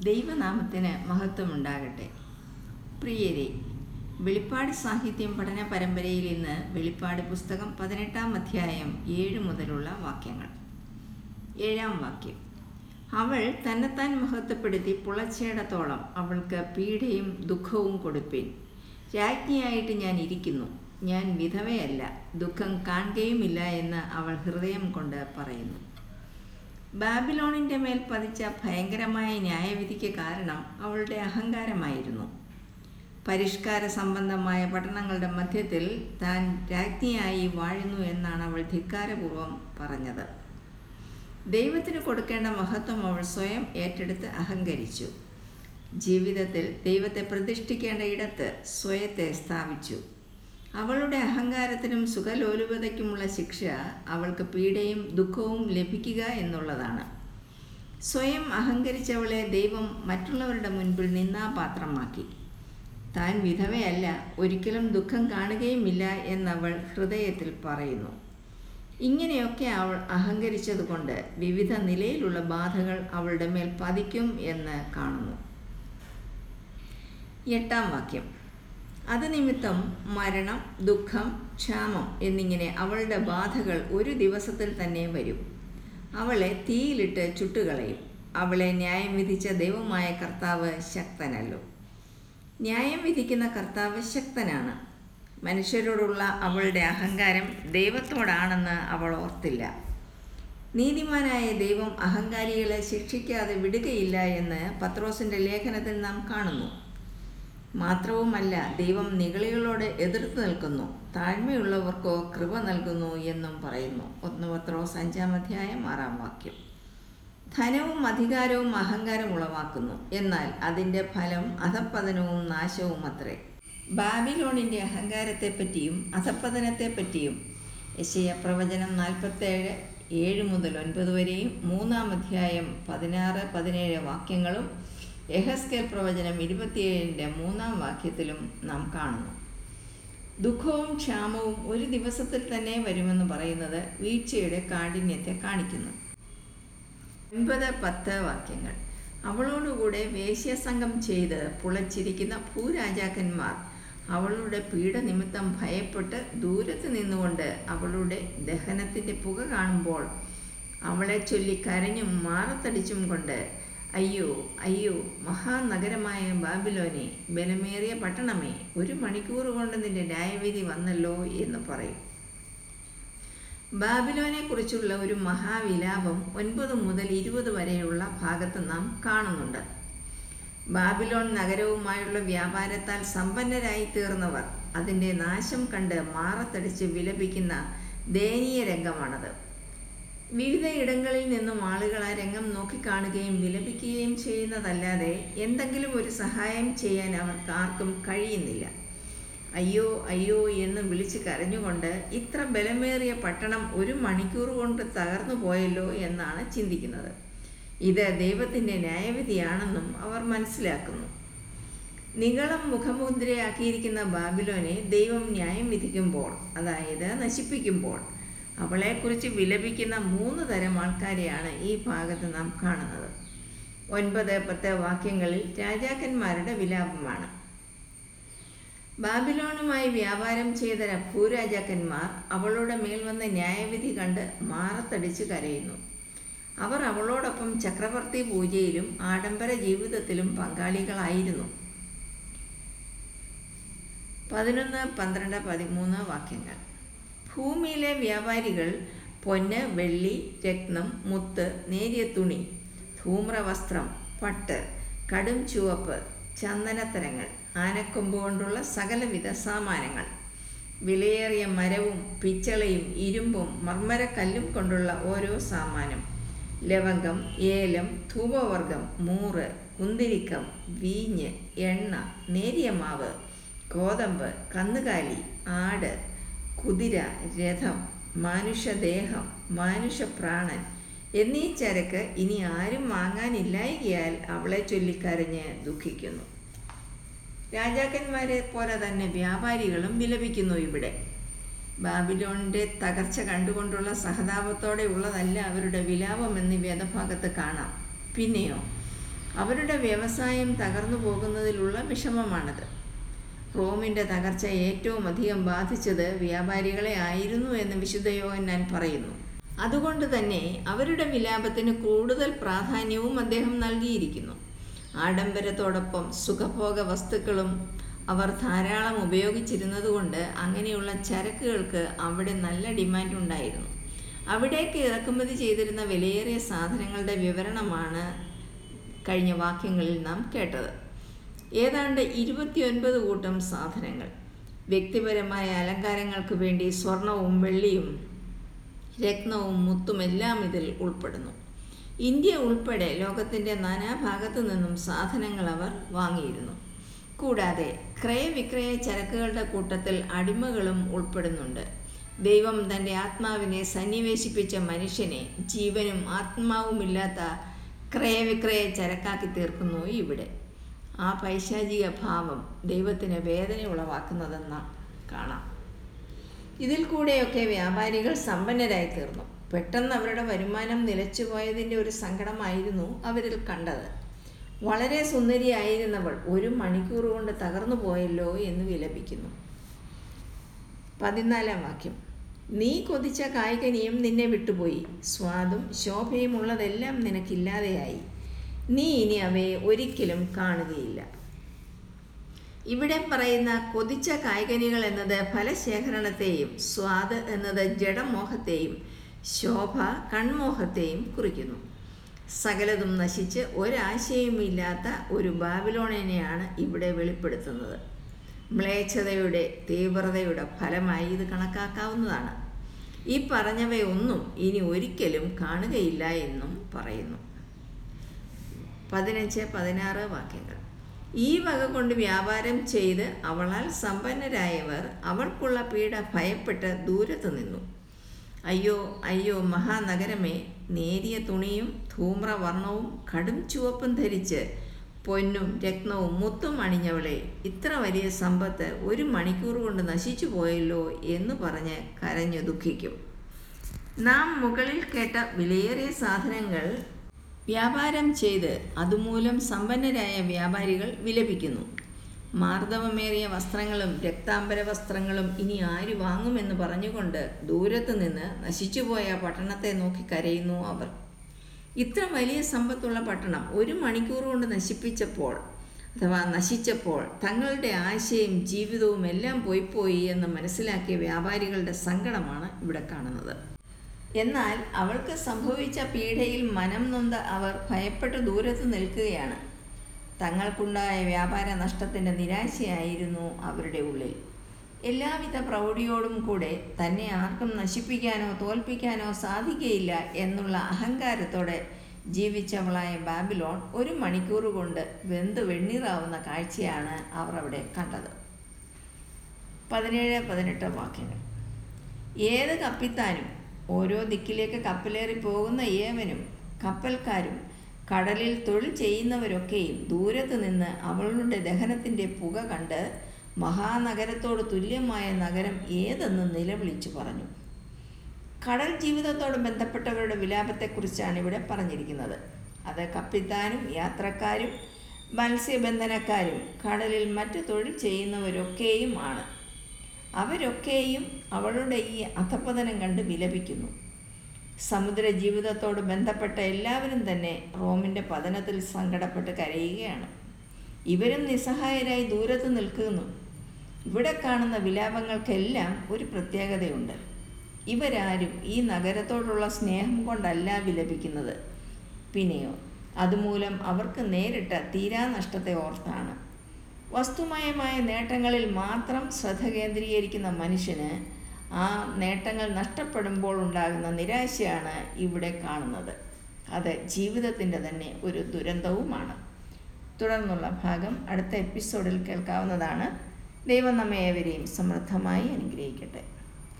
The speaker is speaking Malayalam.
ദൈവനാമത്തിന് മഹത്വമുണ്ടാകട്ടെ. പ്രിയരെ വെളിപ്പാട് സാഹിത്യം പഠന പരമ്പരയിൽ ഇന്ന് വെളിപ്പാട് പുസ്തകം പതിനെട്ടാം അധ്യായം ഏഴ് മുതലുള്ള വാക്യങ്ങൾ. ഏഴാം വാക്യം. അവൾ തന്നെത്താൻ മഹത്വപ്പെടുത്തി പുളച്ചേടത്തോളം അവൾക്ക് പീഡയും ദുഃഖവും കൊടുപ്പിൻ. രാജ്ഞിയായിട്ട് ഞാൻ ഇരിക്കുന്നു. ഞാൻ വിധവയല്ല. ദുഃഖം കാണുകയുമില്ല എന്ന് അവൾ ഹൃദയം കൊണ്ട് പറയുന്നു. ബാബിലോണിന്റെ മേൽ പതിച്ച ഭയങ്കരമായ ന്യായവിധിക്ക് കാരണം അവളുടെ അഹങ്കാരമായിരുന്നു. പരിഷ്കാര സംബന്ധമായ പഠനങ്ങളുടെ മധ്യത്തിൽ താൻ രാജ്ഞിയായി വാഴുന്നു എന്നാണ് അവൾ ധിക്കാരപൂർവം പറഞ്ഞത്. ദൈവത്തിന് കൊടുക്കേണ്ട മഹത്വം അവൾ സ്വയം ഏറ്റെടുത്ത് അഹങ്കരിച്ചു. ജീവിതത്തിൽ ദൈവത്തെ പ്രതിഷ്ഠിക്കേണ്ട ഇടത്ത് സ്വയത്തെ സ്ഥാപിച്ചു. അവളുടെ അഹങ്കാരത്തിനും സുഖലോലുപതയ്ക്കുമുള്ള ശിക്ഷ അവൾക്ക് പീഡയും ദുഃഖവും ലഭിക്കുക എന്നുള്ളതാണ്. സ്വയം അഹങ്കരിച്ചവളെ ദൈവം മറ്റുള്ളവരുടെ മുൻപിൽ നിന്നാപാത്രമാക്കി താൻ വിധവയല്ല ഒരിക്കലും ദുഃഖം കാണുകയുമില്ല എന്നവൾ ഹൃദയത്തിൽ പറയുന്നു. ഇങ്ങനെയൊക്കെ അവൾ അഹങ്കരിച്ചതുകൊണ്ട് വിവിധ നിലയിലുള്ള ബാധകൾ അവളുടെ മേൽ പതിക്കും എന്ന് കാണുന്നു. എട്ടാം വാക്യം. അത് നിമിത്തം മരണം ദുഃഖം ക്ഷാമം എന്നിങ്ങനെ അവളുടെ ബാധകൾ ഒരു ദിവസത്തിൽ തന്നെ വരും. അവളെ തീയിലിട്ട് ചുട്ടുകളയും. അവളെ ന്യായം വിധിച്ച ദൈവമായ കർത്താവ് ശക്തനല്ലോ. ന്യായം വിധിക്കുന്ന കർത്താവ് ശക്തനാണ്. മനുഷ്യരോടുള്ള അവളുടെ അഹങ്കാരം ദൈവത്തോടാണെന്ന് അവൾ ഓർത്തില്ല. നീതിമാനായ ദൈവം അഹങ്കാരികളെ ശിക്ഷിക്കാതെ വിടുകയില്ല എന്ന് പത്രോസിന്റെ ലേഖനത്തിൽ നാം കാണുന്നു. മാത്രവുമല്ല ദൈവം നികളികളോട് എതിർത്ത് നിൽക്കുന്നു. താഴ്മയുള്ളവർക്കോ കൃപ നൽകുന്നു എന്നും പറയുന്നു. ഒന്ന് പത്രോസ് അഞ്ചാം അധ്യായം ആറാം വാക്യം. ധനവും അധികാരവും അഹങ്കാരം ഉളവാക്കുന്നു. എന്നാൽ അതിന്റെ ഫലം അധപ്പതനവും നാശവും അത്രേ. ബാബിലോണിന്റെ അഹങ്കാരത്തെപ്പറ്റിയും അധപ്പതനത്തെപ്പറ്റിയും യശയ പ്രവചനം നാൽപ്പത്തേഴ് ഏഴ് മുതൽ ഒൻപത് വരെയും മൂന്നാം അധ്യായം പതിനാറ് പതിനേഴ് വാക്യങ്ങളും യഹസ്കേൽ പ്രവചനം ഇരുപത്തിയേഴിന്റെ മൂന്നാം വാക്യത്തിലും നാം കാണുന്നു. ദുഃഖവും ക്ഷാമവും ഒരു ദിവസത്തിൽ തന്നെ വരുമെന്ന് പറയുന്നത് വീഴ്ചയുടെ കാഠിന്യത്തെ കാണിക്കുന്നു. ഒൻപത് പത്ത് വാക്യങ്ങൾ. അവളോടുകൂടെ വേശ്യസംഘം ചെയ്ത് പുളച്ചിരിക്കുന്ന ഭൂരാജാക്കന്മാർ അവളുടെ പീഡ നിമിത്തം ഭയപ്പെട്ട് ദൂരത്ത് നിന്നുകൊണ്ട് അവളുടെ ദഹനത്തിന്റെ പുക കാണുമ്പോൾ അവളെ ചൊല്ലി കരഞ്ഞും മാറത്തടിച്ചും കൊണ്ട് അയ്യോ അയ്യോ മഹാനഗരമായ ബാബിലോനെ ബലമേറിയ പട്ടണമേ ഒരു മണിക്കൂർ കൊണ്ട് നിന്റെ ന്യായവിധി വന്നല്ലോ എന്ന് പറയും. ബാബിലോനെ കുറിച്ചുള്ള ഒരു മഹാവിലാപം ഒൻപത് മുതൽ ഇരുപത് വരെയുള്ള ഭാഗത്ത് നാം കാണുന്നുണ്ട്. ബാബിലോൺ നഗരവുമായുള്ള വ്യാപാരത്താൽ സമ്പന്നരായി തീർന്നവർ അതിന്റെ നാശം കണ്ട് മാറത്തടിച്ച് വിലപിക്കുന്ന ദയനീയ രംഗമാണത്. വിവിധ ഇടങ്ങളിൽ നിന്നും ആളുകൾ ആ രംഗം നോക്കിക്കാണുകയും വിലപിക്കുകയും ചെയ്യുന്നതല്ലാതെ എന്തെങ്കിലും ഒരു സഹായം ചെയ്യാൻ അവർക്ക് ആർക്കും കഴിയുന്നില്ല. അയ്യോ അയ്യോ എന്ന് വിളിച്ച് കരഞ്ഞുകൊണ്ട് ഇത്ര ബലമേറിയ പട്ടണം ഒരു മണിക്കൂർ കൊണ്ട് തകർന്നു പോയല്ലോ എന്നാണ് ചിന്തിക്കുന്നത്. ഇത് ദൈവത്തിന്റെ ന്യായവിധിയാണെന്നും അവർ മനസ്സിലാക്കുന്നു. നികളം മുഖമുദ്രയാക്കിയിരിക്കുന്ന ബാബിലോനെ ദൈവം ന്യായം വിധിക്കുമ്പോൾ അതായത് നശിപ്പിക്കുമ്പോൾ അവളെക്കുറിച്ച് വിലപിക്കുന്ന മൂന്ന് തരം ആൾക്കാരെയാണ് ഈ ഭാഗത്ത് നാം കാണുന്നത്. ഒൻപത് പത്ത് വാക്യങ്ങളിൽ രാജാക്കന്മാരുടെ വിലാപമാണ്. ബാബിലോണുമായി വ്യാപാരം ചെയ്ത ഭൂരാജാക്കന്മാർ അവളുടെ മേൽ വന്ന ന്യായവിധി കണ്ട് മാറത്തടിച്ച് കരയുന്നു. അവർ അവളോടൊപ്പം ചക്രവർത്തി പൂജയിലും ആഡംബര ജീവിതത്തിലും പങ്കാളികളായിരുന്നു. പതിനൊന്ന് പന്ത്രണ്ട് പതിമൂന്ന് വാക്യങ്ങൾ. ഭൂമിയിലെ വ്യാപാരികൾ പൊന്ന് വെള്ളി രത്നം മുത്ത് നേരിയ തുണി ധൂമ്രവസ്ത്രം പട്ട് കടും ചുവപ്പ് ചന്ദനത്തരങ്ങൾ ആനക്കൊമ്പ് കൊണ്ടുള്ള സകലവിധ സാമാനങ്ങൾ. വിലയേറിയ മരവും പിച്ചളയും ഇരുമ്പും മർമ്മരക്കല്ലും കൊണ്ടുള്ള ഓരോ സാമാനം. ലവംഗം ഏലം ധൂപവർഗം മൂറ് കുന്തിരിക്കം വീഞ്ഞ് എണ്ണ നേരിയ മാവ് ഗോതമ്പ് കന്നുകാലി ആട് കുതിര രഥം മാനുഷദേഹം മാനുഷപ്രാണൻ എന്നീ ചരക്ക് ഇനി ആരും വാങ്ങാനില്ലായികയാൽ അവളെ ചൊല്ലിക്കരഞ്ഞ് ദുഃഖിക്കുന്നു. രാജാക്കന്മാരെ പോലെ തന്നെ വ്യാപാരികളും വിലപിക്കുന്നു ഇവിടെ. ബാബിലോണിന്റെ തകർച്ച കണ്ടുകൊണ്ടുള്ള സഹതാപത്തോടെ ഉള്ളതല്ല അവരുടെ വിലാപമെന്ന് വേദഭാഗത്ത് കാണാം. പിന്നെയോ അവരുടെ വ്യവസായം തകർന്നു പോകുന്നതിലുള്ള വിഷമമാണത്. റോമിന്റെ തകർച്ച ഏറ്റവും അധികം ബാധിച്ചത് വ്യാപാരികളെ ആയിരുന്നു എന്ന് വിശുദ്ധ ഞാൻ പറയുന്നു. അതുകൊണ്ട് തന്നെ അവരുടെ വിലാപത്തിന് കൂടുതൽ പ്രാധാന്യവും അദ്ദേഹം നൽകിയിരിക്കുന്നു. ആഡംബരത്തോടൊപ്പം സുഖഭോഗ വസ്തുക്കളും അവർ ധാരാളം ഉപയോഗിച്ചിരുന്നതുകൊണ്ട് അങ്ങനെയുള്ള ചരക്കുകൾക്ക് അവിടെ നല്ല ഡിമാൻഡ് ഉണ്ടായിരുന്നു. അവിടേക്ക് ഇറക്കുമതി ചെയ്തിരുന്ന വിലയേറിയ സാധനങ്ങളുടെ വിവരണമാണ് കഴിഞ്ഞ വാക്യങ്ങളിൽ നാം കേട്ടത്. ഏതാണ്ട് ഇരുപത്തിയൊൻപത് കൂട്ടം സാധനങ്ങൾ. വ്യക്തിപരമായ അലങ്കാരങ്ങൾക്ക് വേണ്ടി സ്വർണവും വെള്ളിയും രത്നവും മുത്തുമെല്ലാം ഇതിൽ ഉൾപ്പെടുന്നു. ഇന്ത്യ ഉൾപ്പെടെ ലോകത്തിന്റെ നാനാഭാഗത്തു നിന്നും സാധനങ്ങൾ അവർ വാങ്ങിയിരുന്നു. കൂടാതെ ക്രയവിക്രയ ചരക്കുകളുടെ കൂട്ടത്തിൽ അടിമകളും ഉൾപ്പെടുന്നുണ്ട്. ദൈവം തന്റെ ആത്മാവിനെ സന്നിവേശിപ്പിച്ച മനുഷ്യനെ ജീവനും ആത്മാവുമില്ലാത്ത ക്രയവിക്രയ ചരക്കാക്കി തീർക്കുന്നു ഇവിടെ. ആ പൈശാചിക ഭാവം ദൈവത്തിന് വേദന ഉളവാക്കുന്നതെന്ന് കാണാം. ഇതിൽ കൂടെയൊക്കെ വ്യാപാരികൾ സമ്പന്നരായി തീർന്നു. പെട്ടെന്ന് അവരുടെ വരുമാനം നിലച്ചുപോയതിന്റെ ഒരു സങ്കടമായിരുന്നു അവരിൽ കണ്ടത്. വളരെ സുന്ദരിയായിരുന്നവൾ ഒരു മണിക്കൂർ കൊണ്ട് തകർന്നു പോയല്ലോ എന്ന് വിലപിക്കുന്നു. പതിനാലാം വാക്യം. നീ കൊതിച്ച കായികനിയും നിന്നെ വിട്ടുപോയി. സ്വാദും ശോഭയും ഉള്ളതെല്ലാം നിനക്കില്ലാതെയായി. നീ ഇനി അവയെ ഒരിക്കലും കാണുകയില്ല. ഇവിടെ പറയുന്ന കൊതിച്ച കായികനികൾ എന്നത് ഫലശേഖരണത്തെയും സ്വാദ് എന്നത് ജഡമോഹത്തെയും ശോഭ കൺമോഹത്തെയും കുറിക്കുന്നു. സകലതും നശിച്ച് ഒരാശയുമില്ലാത്ത ഒരു ബാബിലോണിനെയാണ് ഇവിടെ വെളിപ്പെടുത്തുന്നത്. മ്ലേച്ഛതയുടെ തീവ്രതയുടെ ഫലമായി ഇത് കണക്കാക്കാവുന്നതാണ്. ഈ പറഞ്ഞവയൊന്നും ഇനി ഒരിക്കലും കാണുകയില്ല എന്നും പറയുന്നു. പതിനഞ്ച് പതിനാറ് വാക്യങ്ങൾ. ഈ വക കൊണ്ട് വ്യാപാരം ചെയ്ത് അവളാൽ സമ്പന്നരായവർ അവൾക്കുള്ള പീഡ ഭയപ്പെട്ട് ദൂരത്ത് നിന്നു. അയ്യോ അയ്യോ മഹാനഗരമേ നേരിയ തുണിയും ധൂമ്രവർണവും കടും ചുവപ്പും ധരിച്ച് പൊന്നും രത്നവും മുത്തും അണിഞ്ഞവളെ ഇത്ര വലിയ സമ്പത്ത് ഒരു മണിക്കൂർ കൊണ്ട് നശിച്ചു പോയല്ലോ എന്ന് പറഞ്ഞ് കരഞ്ഞു ദുഃഖിക്കും. നാം മുകളിൽ കേട്ട വിലയേറിയ സാധനങ്ങൾ വ്യാപാരം ചെയ്ത് അതുമൂലം സമ്പന്നരായ വ്യാപാരികൾ വിലപിക്കുന്നു. മാർദ്ദവമേറിയ വസ്ത്രങ്ങളും രക്താംബര വസ്ത്രങ്ങളും ഇനി ആര് വാങ്ങുമെന്ന് പറഞ്ഞുകൊണ്ട് ദൂരത്തു നിന്ന് നശിച്ചുപോയ പട്ടണത്തെ നോക്കി കരയുന്നു അവർ. ഇത്ര വലിയ സമ്പത്തുള്ള പട്ടണം ഒരു മണിക്കൂർ കൊണ്ട് നശിപ്പിച്ചപ്പോൾ അഥവാ നശിച്ചപ്പോൾ തങ്ങളുടെ ആശയും ജീവിതവും എല്ലാം പോയിപ്പോയി പോയി എന്ന് മനസ്സിലാക്കിയ വ്യാപാരികളുടെ സങ്കടമാണ് ഇവിടെ കാണുന്നത്. എന്നാൽ അവൾക്ക് സംഭവിച്ച പീഡയിൽ മനം നൊന്ത് അവർ ഭയപ്പെട്ട് ദൂരത്ത് നിൽക്കുകയാണ്. തങ്ങൾക്കുണ്ടായ വ്യാപാര നഷ്ടത്തിന്റെ നിരാശയായിരുന്നു അവരുടെ ഉള്ളിൽ. എല്ലാവിധ പ്രൗഢിയോടും കൂടെ തന്നെ ആർക്കും നശിപ്പിക്കാനോ തോൽപ്പിക്കാനോ സാധിക്കയില്ല എന്നുള്ള അഹങ്കാരത്തോടെ ജീവിച്ചവളായ ബാബിലോൺ ഒരു മണിക്കൂർ കൊണ്ട് വെന്ത് വെണ്ണീറാവുന്ന കാഴ്ചയാണ് അവർ അവിടെ കണ്ടത്. പതിനേഴ് പതിനെട്ട് വാക്യങ്ങൾ. ഏത് കപ്പിത്താനും ഓരോ ദിക്കിലേക്ക് കപ്പലേറി പോകുന്ന ഏവനും കപ്പൽക്കാരും കടലിൽ തൊഴിൽ ചെയ്യുന്നവരൊക്കെയും ദൂരത്ത് നിന്ന് അവളുടെ ദഹനത്തിന്റെ പുക കണ്ട് മഹാനഗരത്തോട് തുല്യമായ നഗരം ഏതെന്ന് നിലവിളിച്ചു പറഞ്ഞു. കടൽ ജീവിതത്തോട് ബന്ധപ്പെട്ടവരുടെ വിലാപത്തെക്കുറിച്ചാണ് ഇവിടെ പറഞ്ഞിരിക്കുന്നത്. അത് കപ്പിത്താനും യാത്രക്കാരും മത്സ്യബന്ധനക്കാരും കടലിൽ മറ്റു തൊഴിൽ ചെയ്യുന്നവരൊക്കെയും ആണ് അവരൊക്കെയും അവളുടെ ഈ അധപതനം കണ്ട് വിലപിക്കുന്നു. സമുദ്ര ജീവിതത്തോട് ബന്ധപ്പെട്ട എല്ലാവരും തന്നെ റോമിന്റെ പതനത്തിൽ സങ്കടപ്പെട്ട് കരയുകയാണ്. ഇവരും നിസ്സഹായരായി ദൂരത്ത് നിൽക്കുന്നു. ഇവിടെ കാണുന്ന വിലാപങ്ങൾക്കെല്ലാം ഒരു പ്രത്യേകതയുണ്ട്. ഇവരാരും ഈ നഗരത്തോടുള്ള സ്നേഹം കൊണ്ടല്ല വിലപിക്കുന്നത്. പിന്നെയോ അതുമൂലം അവർക്ക് നേരിട്ട തീരാനഷ്ടത്തെ ഓർത്താണ്. വസ്തുമയമായ നേട്ടങ്ങളിൽ മാത്രം ശ്രദ്ധ കേന്ദ്രീകരിക്കുന്ന മനുഷ്യന് ആ നേട്ടങ്ങൾ നഷ്ടപ്പെടുമ്പോൾ ഉണ്ടാകുന്ന നിരാശയാണ് ഇവിടെ കാണുന്നത്. അത് ജീവിതത്തിന്റെ തന്നെ ഒരു ദുരന്തവുമാണ്. തുടർന്നുള്ള ഭാഗം അടുത്ത എപ്പിസോഡിൽ കേൾക്കാവുന്നതാണ്. ദൈവം നമ്മെ ഏവരെയും സമൃദ്ധമായി അനുഗ്രഹിക്കട്ടെ.